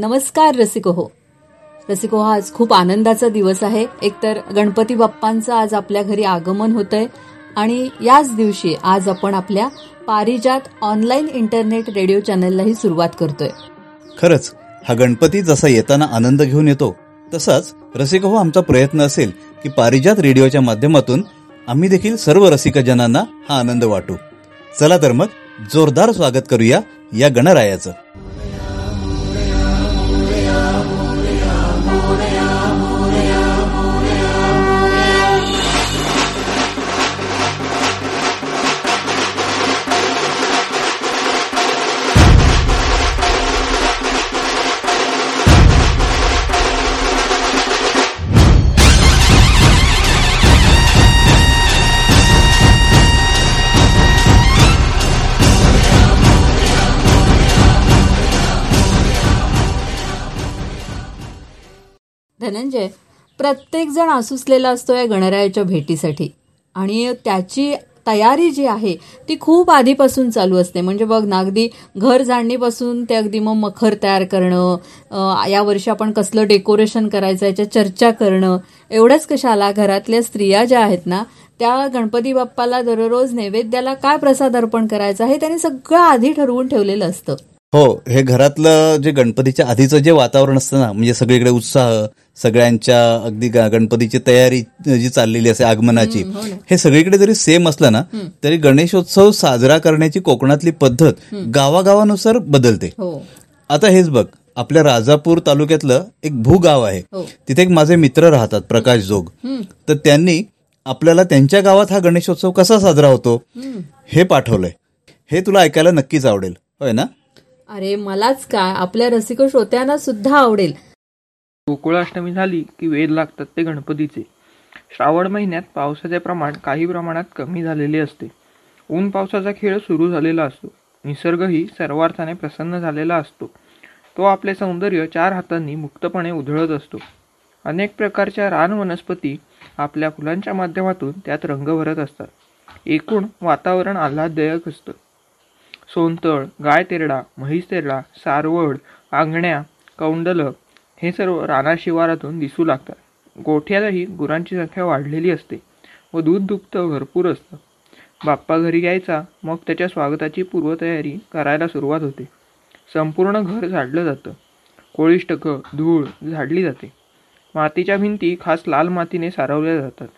नमस्कार रसिको हो. रसिको हा आज खूप आनंदाचा दिवस आहे. एकतर गणपती बाप्पांचं आज आपल्या घरी आगमन होतंय आणि याच दिवशी आज आपण आपल्या पारिजात ऑनलाईन इंटरनेट रेडिओ चॅनललाही सुरुवात करतोय. खरंच हा गणपती जसा येताना आनंद घेऊन येतो तसाच रसिक हो आमचा प्रयत्न असेल की पारिजात रेडिओच्या माध्यमातून आम्ही देखील सर्व रसिकजनांना हा आनंद वाटू. चला तर मग जोरदार स्वागत करूया या गणरायाचं. धनंजय प्रत्येकजण आसुसलेला असतो या गणरायाच्या भेटीसाठी. आणि त्याची तयारी जी आहे ती खूप आधीपासून चालू असते. म्हणजे बघ ना अगदी घर जाणणीपासून ते अगदी मग मखर तयार करणं या यावर्षी आपण कसलं डेकोरेशन करायचं याच्या चर्चा करणं एवढंच कशाला घरातल्या स्त्रिया ज्या आहेत ना त्या गणपती बाप्पाला दररोज नैवेद्याला काय प्रसाद अर्पण करायचा हे त्यांनी सगळं आधी ठरवून ठेवलेलं असतं. हो हे घरातलं जे गणपतीच्या आधीचं जे वातावरण असतं ना म्हणजे सगळीकडे उत्साह सगळ्यांच्या अगदी गणपतीची तयारी जी चाललेली असते आगमनाची हे सगळीकडे जरी सेम असलं ना तरी गणेशोत्सव साजरा करण्याची कोकणातली पद्धत गावागावानुसार बदलते. हो. आता हेच बघ आपल्या राजापूर तालुक्यातलं एक भूगाव आहे. हो. तिथे एक माझे मित्र राहतात प्रकाश जोग. तर त्यांनी आपल्याला त्यांच्या गावात हा गणेशोत्सव कसा साजरा होतो हे पाठवलंय. हे तुला ऐकायला नक्कीच आवडेल. होय ना? अरे मलाच काय? आपल्या रसिक श्रोत्यांना सुद्धा आवडेल. गोकुळाष्टमी झाली की वेध लागतात ते गणपतीचे. श्रावण महिन्यात पावसाचे प्रमाण काही प्रमाणात कमी झालेले असते. ऊन पावसाचा खेळ सुरू झालेला असतो. निसर्गही सर्वार्थाने प्रसन्न झालेला असतो. तो आपले सौंदर्य चार हातांनी मुक्तपणे उधळत असतो. अनेक प्रकारच्या रान वनस्पती आपल्या फुलांच्या माध्यमातून त्यात रंग भरत असतात. एकूण वातावरण आल्हाददायक असतं. सोनतळ गाय तेरडा म्हैस तेरडा सारवड आंगण्या कौंडल हे सर्व रानाशिवारातून दिसू लागतात. गोठ्यातही गुरांची संख्या वाढलेली असते व दूध दुभतं भरपूर असतं. बाप्पा घरी यायचा मग त्याच्या स्वागताची पूर्वतयारी करायला सुरुवात होते. संपूर्ण घर झाडलं जातं. कोळीष्टकं धूळ झाडली जाते. मातीच्या भिंती खास लाल मातीने सारवल्या जातात.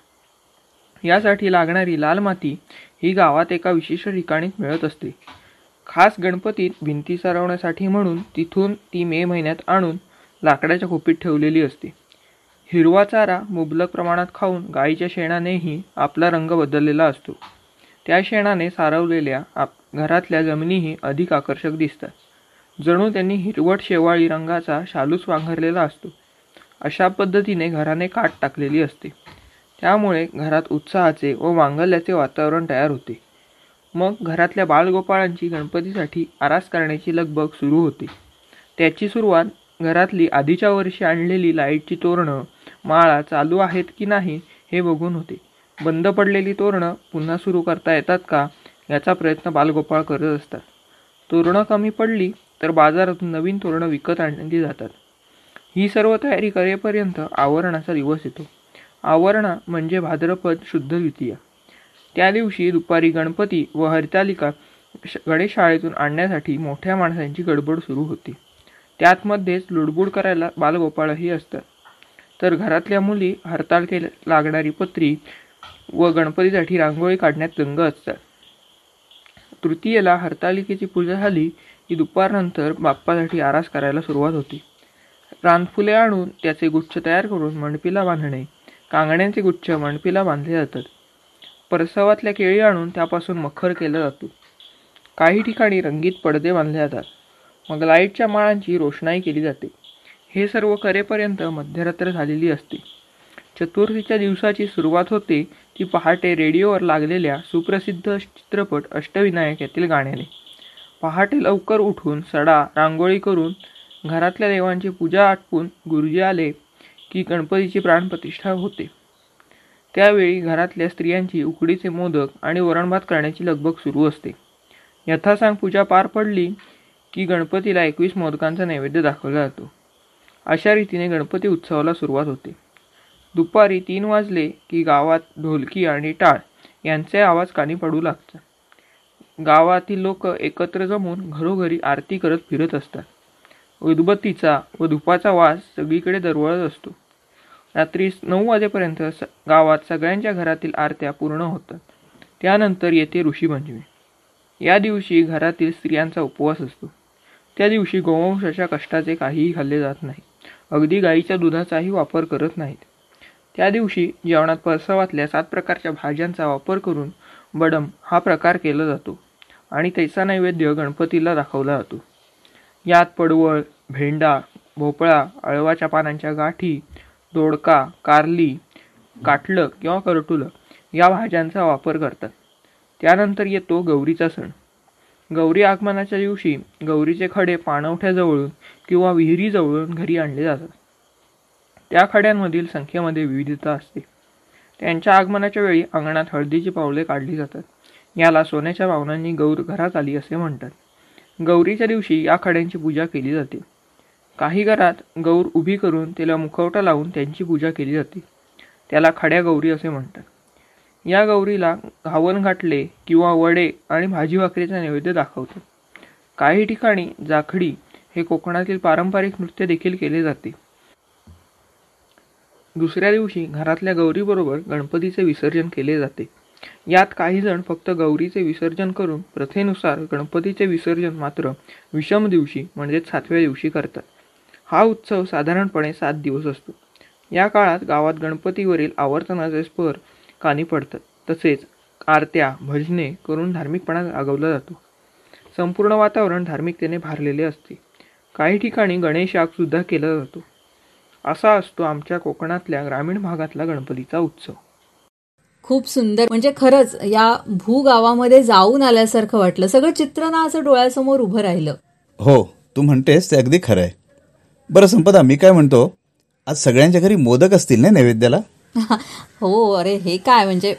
यासाठी लागणारी लाल माती ही गावात एका विशिष्ट ठिकाणी मिळत असते. खास गणपतीत भिंती सारवण्यासाठी म्हणून तिथून ती मे महिन्यात आणून लाकडाच्या खोपीत ठेवलेली असते. हिरवा चारा मुबलक प्रमाणात खाऊन गाईच्या शेणानेही आपला रंग बदललेला असतो. त्या शेणाने सारवलेल्या आप घरातल्या जमिनीही अधिक आकर्षक दिसतात. जणू त्यांनी हिरवट शेवाळी रंगाचा शालूच वांघरलेला असतो. अशा पद्धतीने घराने काट टाकलेली असते. त्यामुळे घरात उत्साहाचे व मांगल्याचे वातावरण तयार होते. मग घरातल्या बालगोपाळांची गणपतीसाठी आरास करण्याची लगबग सुरू होते. त्याची सुरुवात घरातली आधीच्या वर्षी आणलेली लाईटची तोरणं माळा चालू आहेत की नाही हे बघून होते. बंद पडलेली तोरणं पुन्हा सुरू करता येतात का याचा प्रयत्न बालगोपाळ करत असतात. तोरणं कमी पडली तर बाजारातून नवीन तोरणं विकत आणली जातात. ही सर्व तयारी करेपर्यंत आवरणाचा दिवस येतो. आवरणा म्हणजे भाद्रपद शुद्ध द्वितीया. त्या दिवशी दुपारी गणपती व हरितालिका श- गणेश शाळेतून आणण्यासाठी मोठ्या माणसांची गडबड सुरू होती. त्यातमध्येच लुडबुड करायला बालगोपाळही असतात. तर घरातल्या मुली हरताळके लागणारी पत्री व गणपतीसाठी रांगोळी काढण्यात दंग असतात. तृतीयेला हरतालिकेची पूजा झाली की दुपारनंतर बाप्पासाठी आरास करायला सुरुवात होती. रानफुले आणून त्याचे गुच्छ तयार करून मंडपीला बांधणे कांगण्यांचे गुच्छ मंडपीला बांधले जातात. परसवातल्या केळी आणून त्यापासून मखर केला जातो. काही ठिकाणी रंगीत पडदे बांधले जातात. मग लाईटच्या माळांची रोषणाई केली जाते. हे सर्व करेपर्यंत मध्यरात्र झालेली असते. चतुर्थीच्या दिवसाची सुरुवात होते ती पहाटे रेडिओवर लागलेल्या सुप्रसिद्ध चित्रपट अष्टविनायक यातील गाण्याने. पहाटे लवकर उठून सडा रांगोळी करून घरातल्या देवांची पूजा आटपून गुरुजी आले की गणपतीची प्राणप्रतिष्ठा होते. त्यावेळी घरातल्या स्त्रियांची उकडीचे मोदक आणि वरणभात करण्याची लगबग सुरू असते. यथासांग पूजा पार पडली की गणपतीला एकवीस मोदकांचा नैवेद्य दाखवला जातो. अशा रीतीने गणपती उत्सवाला सुरुवात होते. दुपारी तीन वाजले की गावात ढोलकी आणि टाळ यांचे आवाज कानी पडू लागतात. गावातील लोक एकत्र जमून घरोघरी आरती करत फिरत असतात. उदबत्तीचा व धुपाचा वास सगळीकडे दरवळत असतो. रात्री नऊ वाजेपर्यंत स गावात सगळ्यांच्या घरातील आरत्या पूर्ण होतात. त्यानंतर येते ऋषीपंचमी या दिवशी घरातील स्त्रियांचा उपवास असतो. त्या दिवशी गोवंशाच्या कष्टाचे काहीही खाल्ले जात नाही. अगदी गाईच्या दुधाचाही वापर करत नाहीत. त्या दिवशी जेवणात परसवातल्या सात प्रकारच्या भाज्यांचा वापर करून बडम हा प्रकार केला जातो आणि त्याचा नैवेद्य गणपतीला दाखवला जातो. यात पडवळ भेंडा भोपळा अळवाच्या पानांच्या गाठी दोडका कारली काटलं किंवा करटुलं या भाज्यांचा वापर करतात. त्यानंतर येतो गौरीचा सण. गौरी आगमनाच्या दिवशी गौरीचे खडे पाणवठ्याजवळून किंवा विहिरीजवळून घरी आणले जातात. त्या खड्यांमधील संख्येमध्ये विविधता असते. त्यांच्या आगमनाच्या वेळी अंगणात हळदीची पावले काढली जातात. याला सोन्याच्या पावनांनी गौर घरात आली असे म्हणतात. गौरीच्या दिवशी या खड्यांची पूजा केली जाते. काही घरात गौर उभी करून तिला मुखवटा लावून त्यांची पूजा केली जाते. त्याला खड्या गौरी असे म्हणतात. या गौरीला घावन घाटले किंवा वडे आणि भाजी भाकरीचा नैवेद्य दाखवतात काही ठिकाणी जाखडी हे कोकणातील पारंपरिक नृत्य देखील केले जाते. दुसऱ्या दिवशी घरातल्या गौरीबरोबर गणपतीचे विसर्जन केले जाते. यात काही जण फक्त गौरीचे विसर्जन करून प्रथेनुसार गणपतीचे विसर्जन मात्र विषम दिवशी म्हणजेच सातव्या दिवशी करतात. हा उत्सव साधारणपणे सात दिवस असतो. या काळात गावात गणपतीवरील आवर्तनाचे स्पर कानी पडतात. तसेच आरत्या भजने करून धार्मिकपणा रागवला जातो. संपूर्ण वातावरण धार्मिकतेने भारलेले असते. काही ठिकाणी गणेश याग सुद्धा केला जातो. असा असतो आमच्या कोकणातल्या ग्रामीण भागातला गणपतीचा उत्सव. खूप सुंदर. म्हणजे खरंच या भूगावामध्ये जाऊन आल्यासारखं वाटलं. सगळं चित्र ना असं डोळ्यासमोर उभं राहिलं. हो तू म्हणतेस ते अगदी खरं आहे बरं संपदा मी काय म्हणतो? आज सगळ्यांच्या घरी मोदक असतील ना नैवेद्याला? हो अरे हे काय म्हणजे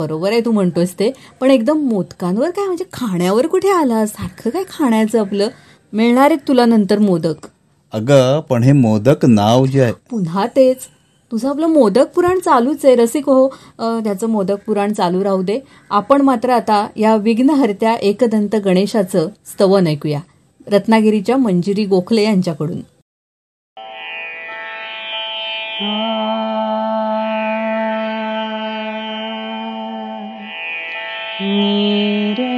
बरोबर आहे तू म्हणतोस ते. पण एकदम मोदकांवर काय म्हणजे खाण्यावर कुठे आला? सारखं काय खाण्याचं आपलं? मिळणार आहेत तुला नंतर मोदक. अगं पण हे मोदक नाव जे आहे पुन्हा तेच. तुझं आपलं मोदक पुराण चालूच आहे रसिक हो. त्याचं मोदक पुराण चालू राहू दे. आपण मात्र आता या विघ्नहर्त्या एकदंत गणेशाचं स्तवन ऐकूया. रत्नागिरीच्या मंजिरी गोखले यांच्याकडून. मागतो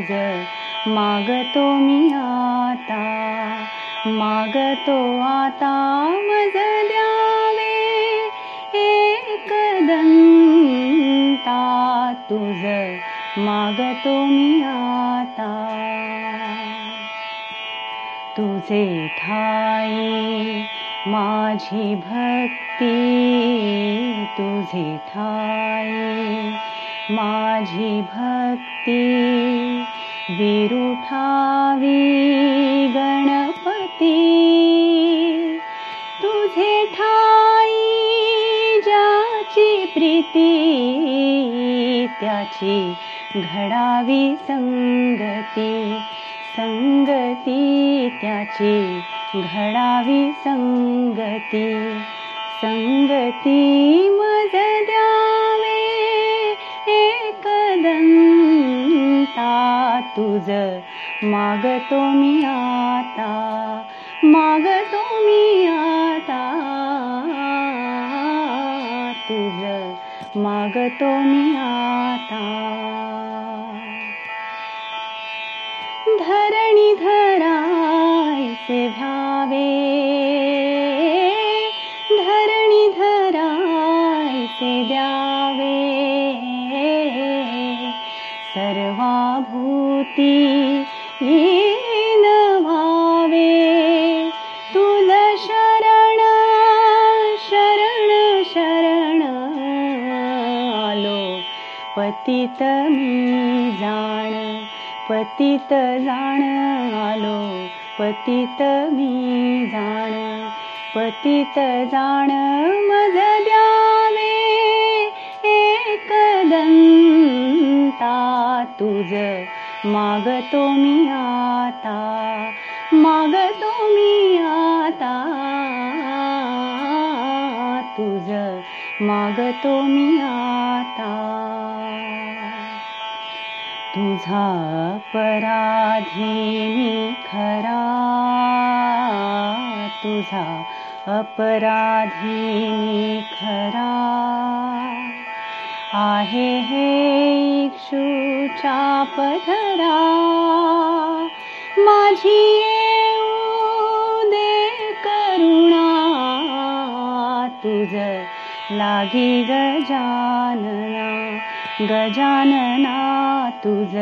तुझ मागतो मी आता मागतो आता मज द्यावे. एकदंता तुझ मागतो मी आता. तुझे ठाई माझी भक्ती तुझे ठाई माझी भक्ती विरुठावी गणपती त्याची घडावी संगती संगती त्याची घडावी संगती संगती मागतो मी आता मागतो मी आता. तुझ मागतो मी आता. धरणी धरायचे भावे पतित जाण आलो पतित मी जाण पतित जाण मज द्यावे एकदंता तुझ मागतो मी आता मागतो मी आता तुझ मागतो मी आता. तुझा पराधीनी खरा. तुझा अपराधी मी खरा. आहे हे इक्षुचा पधरा. माझी येऊ दे करुणा. तुझ लागी गजानना. गजानना तुझ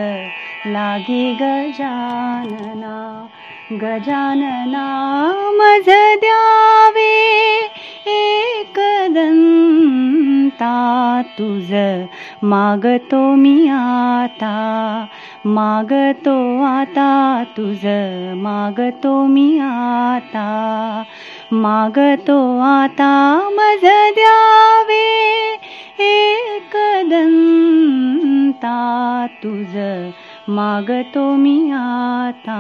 लागी गजानना गजानना मज द्यावे एकदंता तुझ मागतो मी आता मागतो आता तुझ मागतो मी आता मागतो आता मज द्यावे एकदंता तुझ मागतो मी आता.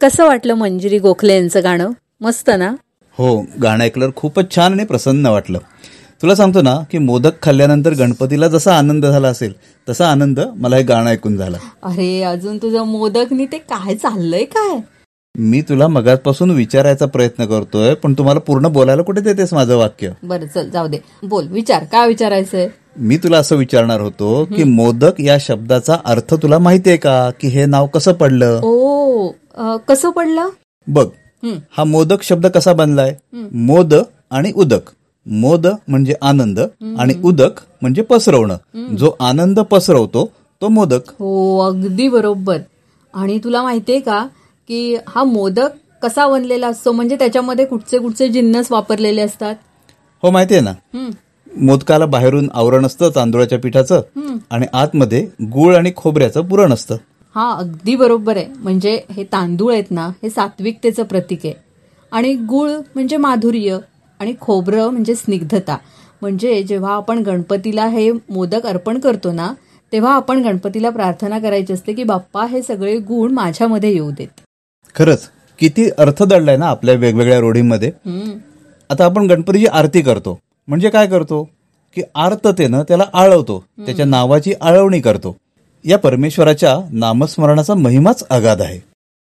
कसं वाटलं मंजिरी गोखले यांचं गाणं? मस्त ना? हो गाणं ऐकल्यावर खूपच छान आणि प्रसन्न वाटलं. तुला सांगतो ना की मोदक खाल्ल्यानंतर गणपतीला जसा आनंद झाला असेल तसा आनंद मला हे गाणं ऐकून झाला. अरे अजून तुझं मोदकनी ते काय चाललंय काय? मी तुला मगाचपासून विचारायचा प्रयत्न करतोय पण तुम्हाला पूर्ण बोलायला कुठे देतेस माझं वाक्य? बरं चल जाऊ दे. बोल विचार. काय विचारायचंय? मी तुला असं विचारणार होतो की मोदक या शब्दाचा अर्थ तुला माहितीये का? की हे नाव कसं पडलं? ओ कसं पडलं? बघ हं. हा मोदक शब्द कसा बनलाय? मोद आणि उदक. मोद म्हणजे आनंद आणि उदक म्हणजे पसरवणं. जो आनंद पसरवतो तो मोदक. हो अगदी बरोबर. आणि तुला माहितीये का की हा मोदक कसा बनलेला असतो? म्हणजे त्याच्यामध्ये कुठचे कुठचे जिन्नस वापरलेले असतात? हो माहितीये ना? मोदकाला बाहेरून आवरण असतं तांदुळाच्या पिठाचं. आणि आतमध्ये गुळ आणि खोबऱ्याचं पुरण असतं. हा अगदी बरोबर आहे. म्हणजे हे तांदूळ आहेत ना हे सात्विकतेचं प्रतीक आहे. आणि गुळ म्हणजे माधुर्य आणि खोबरं म्हणजे स्निग्धता. म्हणजे जेव्हा आपण गणपतीला हे मोदक अर्पण करतो ना तेव्हा आपण गणपतीला प्रार्थना करायची असते की बाप्पा हे सगळे गुण माझ्यामध्ये येऊ देत. खरंच किती अर्थ दडलाय ना आपल्या वेगवेगळ्या रूढीमध्ये. आता आपण गणपतीची आरती करतो. म्हणजे काय करतो? की आर्ततेनं त्याला आळवतो. त्याच्या नावाची आळवणी करतो. या परमेश्वराच्या नामस्मरणाचा महिमाच अगाध आहे.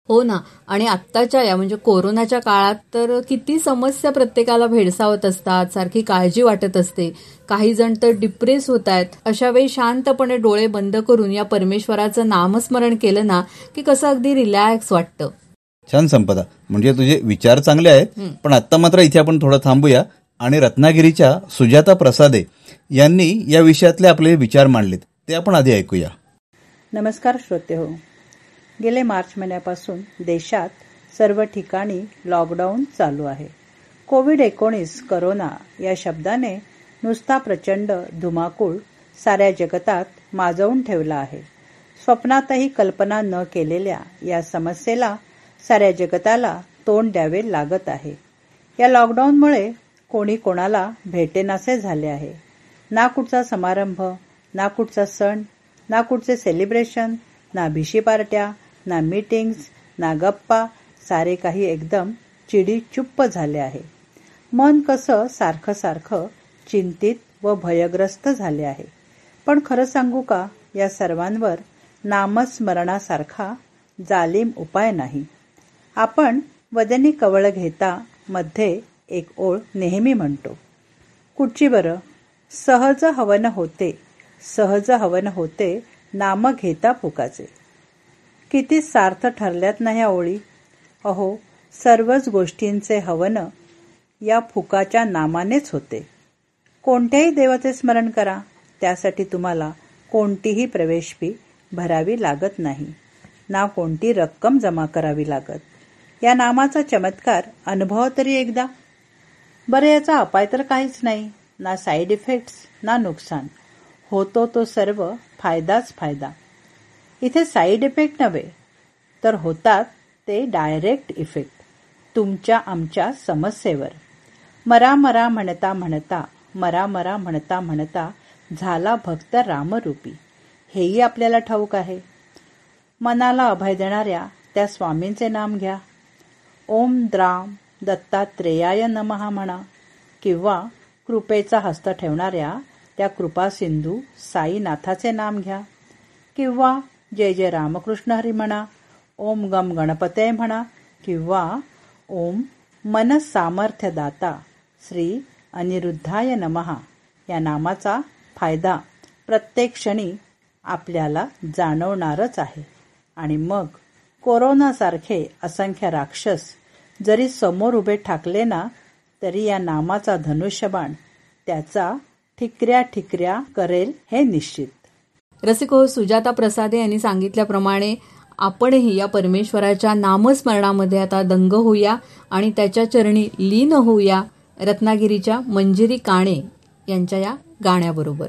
हो ना. आणि आत्ताच्या या म्हणजे कोरोनाच्या काळात तर किती समस्या प्रत्येकाला भेडसावत असतात सारखी काळजी वाटत असते. काही जण तर डिप्रेस होत आहेत. अशा वेळी शांतपणे डोळे बंद करून या परमेश्वराचं नामस्मरण केलं ना की कसं अगदी रिलॅक्स वाटतं. छान संपदा. म्हणजे तुझे विचार चांगले आहेत पण आता मात्र इथे आपण थोडं थांबूया. आणि रत्नागिरीच्या सुजाता प्रसादे यांनी या विषयातले आपले विचार मांडलेत. ते आपण आधी ऐकूया. नमस्कार श्रोते हो. गेले मार्च महिन्यापासून देशात सर्व ठिकाणी लॉकडाऊन चालू आहे. कोविड एकोणीस करोना या शब्दाने नुसता प्रचंड धुमाकूळ साऱ्या जगतात माजवून ठेवला आहे. स्वप्नातही कल्पना न केलेल्या या समस्येला साऱ्या जगताला तोंड द्यावे लागत आहे. या लॉकडाऊनमुळे कोणी कोणाला भेटेनासे झाले आहे. ना कुठचा समारंभ ना कुठचा सण ना कुठचे सेलिब्रेशन ना भिशी पार्ट्या ना मीटिंग्स ना गप्पा सारे काही एकदम चिडी चुप्प झाले आहे. मन कसं सारखं सारखं चिंतित व भयग्रस्त झाले आहे. पण खरं सांगू का या सर्वांवर नामस्मरणासारखा जालिम उपाय नाही. आपण वजनी कवळ घेता मध्ये एक ओळ नेहमी म्हणतो. कुठची बरं? सहज हवन होते सहज हवन होते नाम घेता फुकाचे. किती सार्थ ठरल्यात ना ह्या ओळी? अहो सर्वच गोष्टींचे हवन या फुकाच्या नामानेच होते. कोणत्याही देवाचे स्मरण करा त्यासाठी तुम्हाला कोणतीही प्रवेश फी भरावी लागत नाही. ना कोणती रक्कम जमा करावी लागत. या नामाचा चमत्कार अनुभव तरी एकदा. बरं याचा अपाय तर काहीच नाही. ना साईड इफेक्ट्स ना नुकसान. होतो तो सर्व फायदाच फायदा. इथे साईड इफेक्ट नव्हे तर होतात ते डायरेक्ट इफेक्ट तुमच्या आमच्या समस्येवर. मरा मरा म्हणता म्हणता मरा मरा म्हणता म्हणता झाला भक्त रामरूपी. हेही आपल्याला ठाऊक आहे. मनाला अभय देणाऱ्या त्या स्वामींचे नाम घ्या. ओम द्राम दत्तात्रेयाय नमहा म्हणा. किंवा कृपेचा हस्त ठेवणाऱ्या त्या कृपा सिंधू साईनाथाचे नाम घ्या. किंवा जय जय रामकृष्ण हरी म्हणा. ओम गम गणपते म्हणा. किंवा ओम मन सामर्थ्यदाता श्री अनिरुद्धाय नमहा या नामाचा फायदा प्रत्येक क्षणी आपल्याला जाणवणारच आहे. आणि मग कोरोनासारखे असंख्य राक्षस जरी समोर उभे ठाकले ना तरी या नामाचा धनुष्यबाण त्याचा ठिकऱ्या ठिकऱ्या करेल हे निश्चित. रसिको सुजाता प्रसादे यांनी सांगितल्याप्रमाणे आपणही या परमेश्वराच्या नामस्मरणामध्ये आता दंग होऊया आणि त्याच्या चरणी लीन होऊया रत्नागिरीच्या मंजिरी काणे यांच्या या गाण्याबरोबर.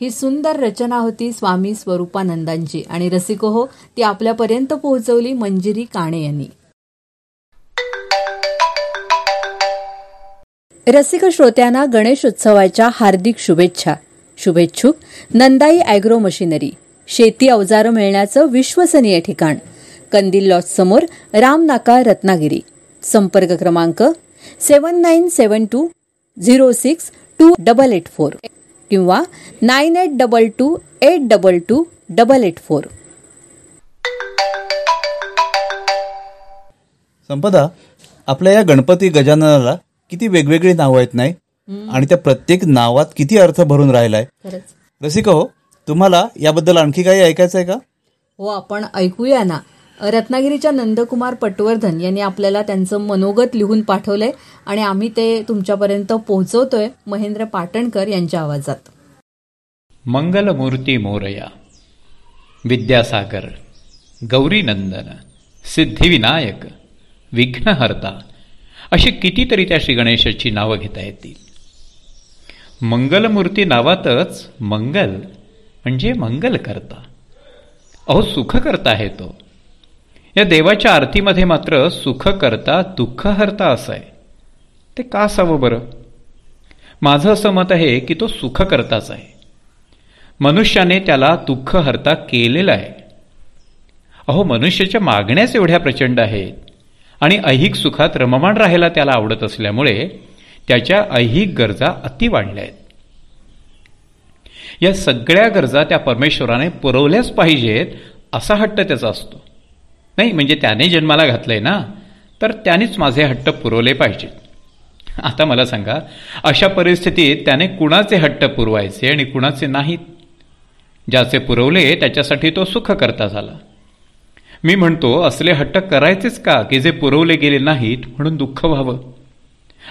ही सुंदर रचना होती स्वामी स्वरूपानंदांची आणि रसिको हो ती आपल्यापर्यंत पोहोचवली मंजिरी काणे यांनी. रसिक श्रोत्यांना गणेशोत्सवाच्या हार्दिक शुभेच्छा. शुभेच्छुक नंदाई अॅग्रो मशिनरी. शेती अवजारं मिळण्याचं विश्वसनीय ठिकाण. कंदील लॉज समोर रामनाका रत्नागिरी. संपर्क क्रमांक seven nine seven two zero six two double eight four किंवा nine eight double two eight double two double eight four. Sampada आपल्या या गणपती गजाननाला किती वेगवेगळी नावं आहेत नाही? आणि त्या प्रत्येक नावात किती अर्थ भरून राहिलाय? रसिक हो तुम्हाला याबद्दल आणखी काही ऐकायचं आहे का? हो आपण ऐकूया ना. रत्नागिरीच्या नंदकुमार पटवर्धन यांनी आपल्याला त्यांचं मनोगत लिहून पाठवलंय आणि आम्ही ते तुमच्यापर्यंत पोहोचवतोय. महेंद्र पाटणकर यांच्या आवाजात. मंगलमूर्ती मोरया विद्यासागर गौरीनंदन सिद्धिविनायक विघ्नहर्ता अशी कितीतरी त्या श्री गणेशाची नावं घेता येतील. मंगलमूर्ती नावातच मंगल म्हणजे मंगल करता अहो सुख करता आहे तो. या देवाच्या आरतीमध्ये मात्र सुख करता दुःख हरता असं आहे. ते का असावं बरं? माझं असं मत आहे की तो सुख करताच आहे. मनुष्याने त्याला दुःख हरता केलेलं आहे. अहो मनुष्याच्या मागण्याच एवढ्या प्रचंड आहेत आणि ऐहिक सुखात रममाण राहायला त्याला आवडत असल्यामुळे त्याच्या ऐहिक गरजा अति वाढल्या आहेत. या सगळ्या गरजा त्या परमेश्वराने पुरवल्याच पाहिजेत असा हट्ट त्याचा असतो. नाही म्हणजे त्याने जन्माला घातलंय ना तर त्यानेच माझे हट्ट पुरवले पाहिजेत. आता मला सांगा अशा परिस्थितीत त्याने कुणाचे हट्ट पुरवायचे आणि कुणाचे नाहीत? ज्याचे पुरवले त्याच्यासाठी तो सुख करता झाला. मी म्हणतो असले हट्ट करायचेच का की जे पुरवले गेले नाहीत म्हणून दुःख व्हावं?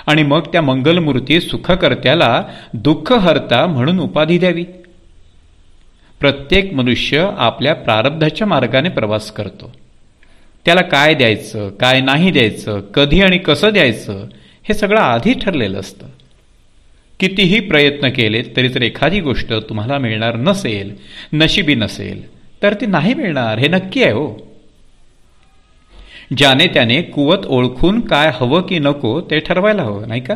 आणि मग त्या मंगलमूर्ती सुखकर्त्याला दुःख हरता म्हणून उपाधी द्यावी? प्रत्येक मनुष्य आपल्या प्रारब्धाच्या मार्गाने प्रवास करतो. त्याला काय द्यायचं काय नाही द्यायचं कधी आणि कसं द्यायचं हे सगळं आधी ठरलेलं असतं. कितीही प्रयत्न केले तरी जर एखादी गोष्ट तुम्हाला मिळणार नसेल नशिबी नसेल तर ती नाही मिळणार हे नक्की आहे हो. ज्याने त्याने कुवत ओळखून काय हवं की नको ते ठरवायला हवं नाही का?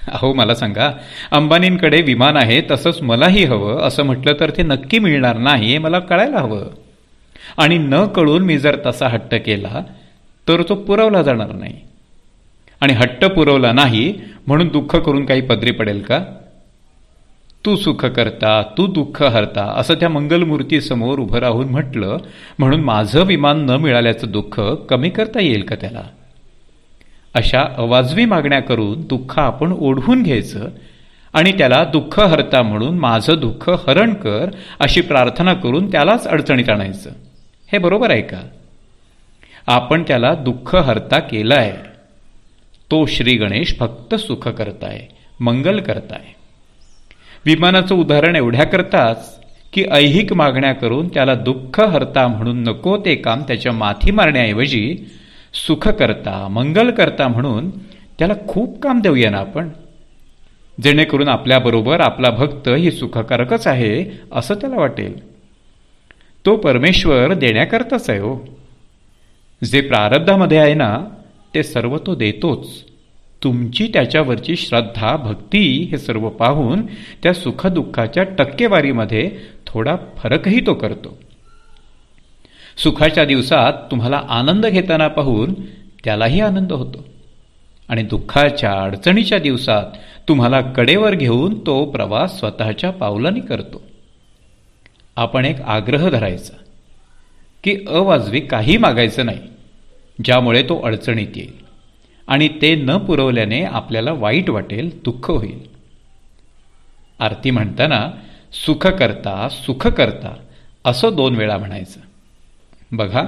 अहो मला सांगा अंबानींकडे विमान आहे तसंच मलाही हवं असं म्हटलं तर ते नक्की मिळणार नाही हे मला कळायला हवं. आणि न कळून मी जर तसा हट्ट केला तर तो पुरवला जाणार नाही. आणि हट्ट पुरवला नाही म्हणून दुःख करून काही पदरी पडेल का? तू सुख करता तू दुःख हरता असं त्या मंगलमूर्ती समोर उभं राहून म्हटलं म्हणून माझं विमान न मिळाल्याचं दुःख कमी करता येईल का त्याला? अशा अवाजवी मागण्या करून दुःख आपण ओढवून घ्यायचं आणि त्याला दुःख हरता म्हणून माझं दुःख हरण कर अशी प्रार्थना करून त्यालाच अडचणीत आणायचं. हे बरोबर आहे का? आपण त्याला दुःख हरता केलाय. तो श्री गणेश फक्त सुख करताय मंगल करताय. विमानाचं उदाहरण एवढ्या करताच की ऐहिक मागण्या करून त्याला दुःख हरता म्हणून नको ते काम त्याच्या माथी मारण्याऐवजी सुख करता मंगल करता म्हणून त्याला खूप काम देऊया ना आपण. जेणेकरून आपल्याबरोबर आपला भक्त ही सुखकारकच आहे असं त्याला वाटेल. तो परमेश्वर देण्याकरताच आहे हो. जे प्रारब्धामध्ये आहे ना ते सर्व तो देतोच. तुमची त्याच्यावरची श्रद्धा भक्ती हे सर्व पाहून त्या सुखदुःखाच्या टक्केवारीमध्ये थोडा फरकही तो करतो. सुखाच्या दिवसात तुम्हाला आनंद घेताना पाहून त्यालाही आनंद होतो. आणि दुःखाच्या अडचणीच्या दिवसात तुम्हाला कडेवर घेऊन तो प्रवास स्वतःच्या पावलांनी करतो. आपण एक आग्रह धरायचा की अवाजवी काही मागायचं नाही ज्यामुळे तो अडचणीत येईल आणि ते न पुरवल्याने आपल्याला वाईट वाटेल दुःख होईल. आरती म्हणताना सुख करता सुख करता असं दोन वेळा म्हणायचं. बघा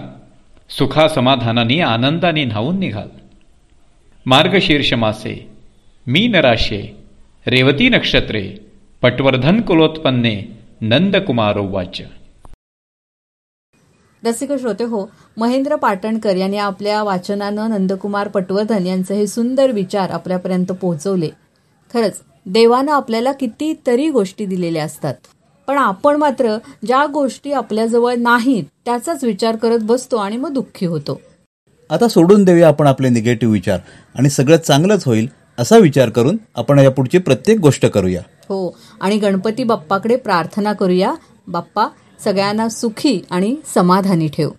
सुखासमाधानाने आनंदाने न्हावून निघाल. मार्गशीर्ष मासे मी नराशे रेवती नक्षत्रे पटवर्धन कुलोत्पन्ने नंदकुमारो वाच. रसिक श्रोते हो महेंद्र पाटणकर यांनी आपल्या वाचनानं नंदकुमार पटवर्धन यांचे हे सुंदर विचार आपल्यापर्यंत पोहोचवले. खरंच देवानं आपल्याला कितीतरी गोष्टी दिलेल्या असतात. पण आपण मात्र ज्या गोष्टी आपल्याजवळ नाहीत त्याचाच विचार करत बसतो आणि मग दुःखी होतो. आता सोडून देऊया आपण आपले निगेटिव्ह विचार आणि सगळं चांगलंच होईल असा विचार करून आपण या पुढची प्रत्येक गोष्ट करूया. हो. आणि गणपती बाप्पाकडे प्रार्थना करूया. बाप्पा सगळ्यांना सुखी आणि समाधानी ठेव.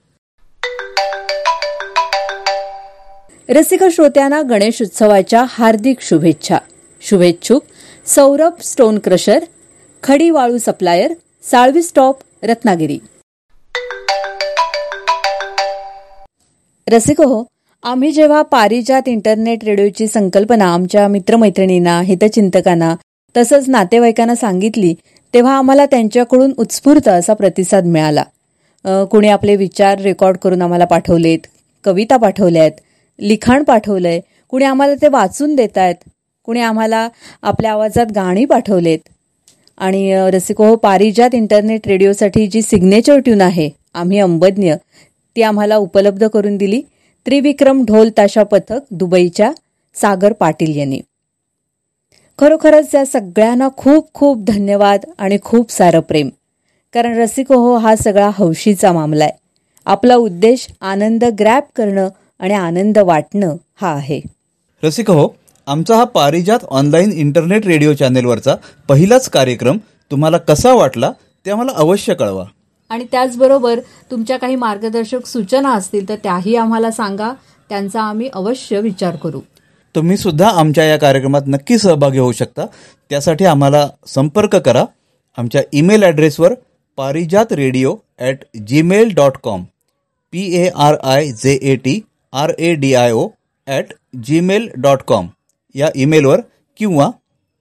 रसिक श्रोत्यांना गणेश उत्सवाच्या हार्दिक शुभेच्छा. शुभेच्छुक सौरभ स्टोन क्रशर खडी वाळू सप्लायर साळवी स्टॉप रत्नागिरी. रसिक हो आम्ही जेव्हा पारिजात इंटरनेट रेडिओची संकल्पना आमच्या मित्रमैत्रिणींना हितचिंतकांना तसंच नातेवाईकांना सांगितली तेव्हा आम्हाला त्यांच्याकडून उत्स्फूर्त असा प्रतिसाद मिळाला. कुणी आपले विचार रेकॉर्ड करून आम्हाला पाठवलेत कविता पाठवल्या आहेत लिखाण पाठवलंय कुणी आम्हाला ते वाचून देत आहेत कुणी आम्हाला आपल्या आवाजात गाणी पाठवलेत. आणि रसिको हो पारिजात इंटरनेट रेडिओसाठी जी सिग्नेचर ट्यून आहे आम्ही अंबज्ञ ती आम्हाला उपलब्ध करून दिली. त्रिविक्रम ढोल ताशा पथक दुबईच्या सागर पाटील यांनी. खरोखरच या सगळ्यांना खूप खूप धन्यवाद आणि खूप सारं प्रेम. कारण रसिको हो हा सगळा हौशीचा मामला आहे. आपला उद्देश आनंद ग्रॅप करणं आणि आनंद वाटणं हा आहे. रसिक हो आमचा हा पारिजात ऑनलाईन इंटरनेट रेडिओ चॅनेलवरचा पहिलाच कार्यक्रम तुम्हाला कसा वाटला ते आम्हाला अवश्य कळवा. आणि त्याचबरोबर तुमच्या काही मार्गदर्शक सूचना असतील तर त्याही आम्हाला सांगा. त्यांचा आम्ही अवश्य विचार करू. तुम्ही सुद्धा आमच्या या कार्यक्रमात नक्की सहभागी होऊ शकता. त्यासाठी आम्हाला संपर्क करा. आमच्या ईमेल ॲड्रेसवर Parijat radio at Gmail dot com P A R I J A T R A D I O at Gmail dot com या ईमेलवर किंवा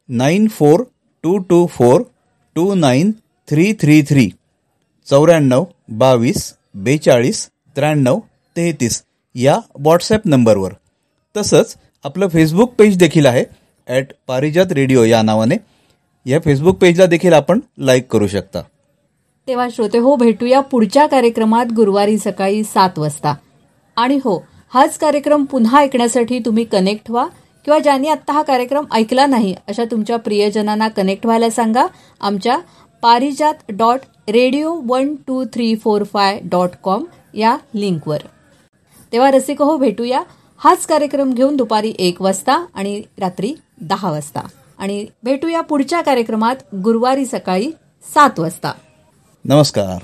nine four two two four two nine three three three चौऱ्याण्णव बावीस बेचाळीस त्र्याण्णव तेहतीस या WhatsApp नंबरवर. तसंच आपलं फेसबुक पेज देखील आहे ॲट पारिजात रेडिओ या नावाने. या फेसबुक पेजला देखील आपण लाईक करू शकता. तेव्हा श्रोते हो भेटूया पुढच्या कार्यक्रमात गुरुवारी सकाळी सात वाजता. आणि हो हाच कार्यक्रम पुन्हा ऐकण्यासाठी तुम्ही कनेक्ट व्हा किंवा ज्यांनी आत्ता हा कार्यक्रम ऐकला नाही अशा तुमच्या प्रियजनांना कनेक्ट व्हायला सांगा. आमच्या Parijat dot radio one two three four five dot com या लिंकवर तेव्हा रसिक हो भेटूया हाच कार्यक्रम घेऊन दुपारी एक वाजता आणि रात्री दहा वाजता. आणि भेटूया पुढच्या कार्यक्रमात गुरुवारी सकाळी सात वाजता. नमस्कार.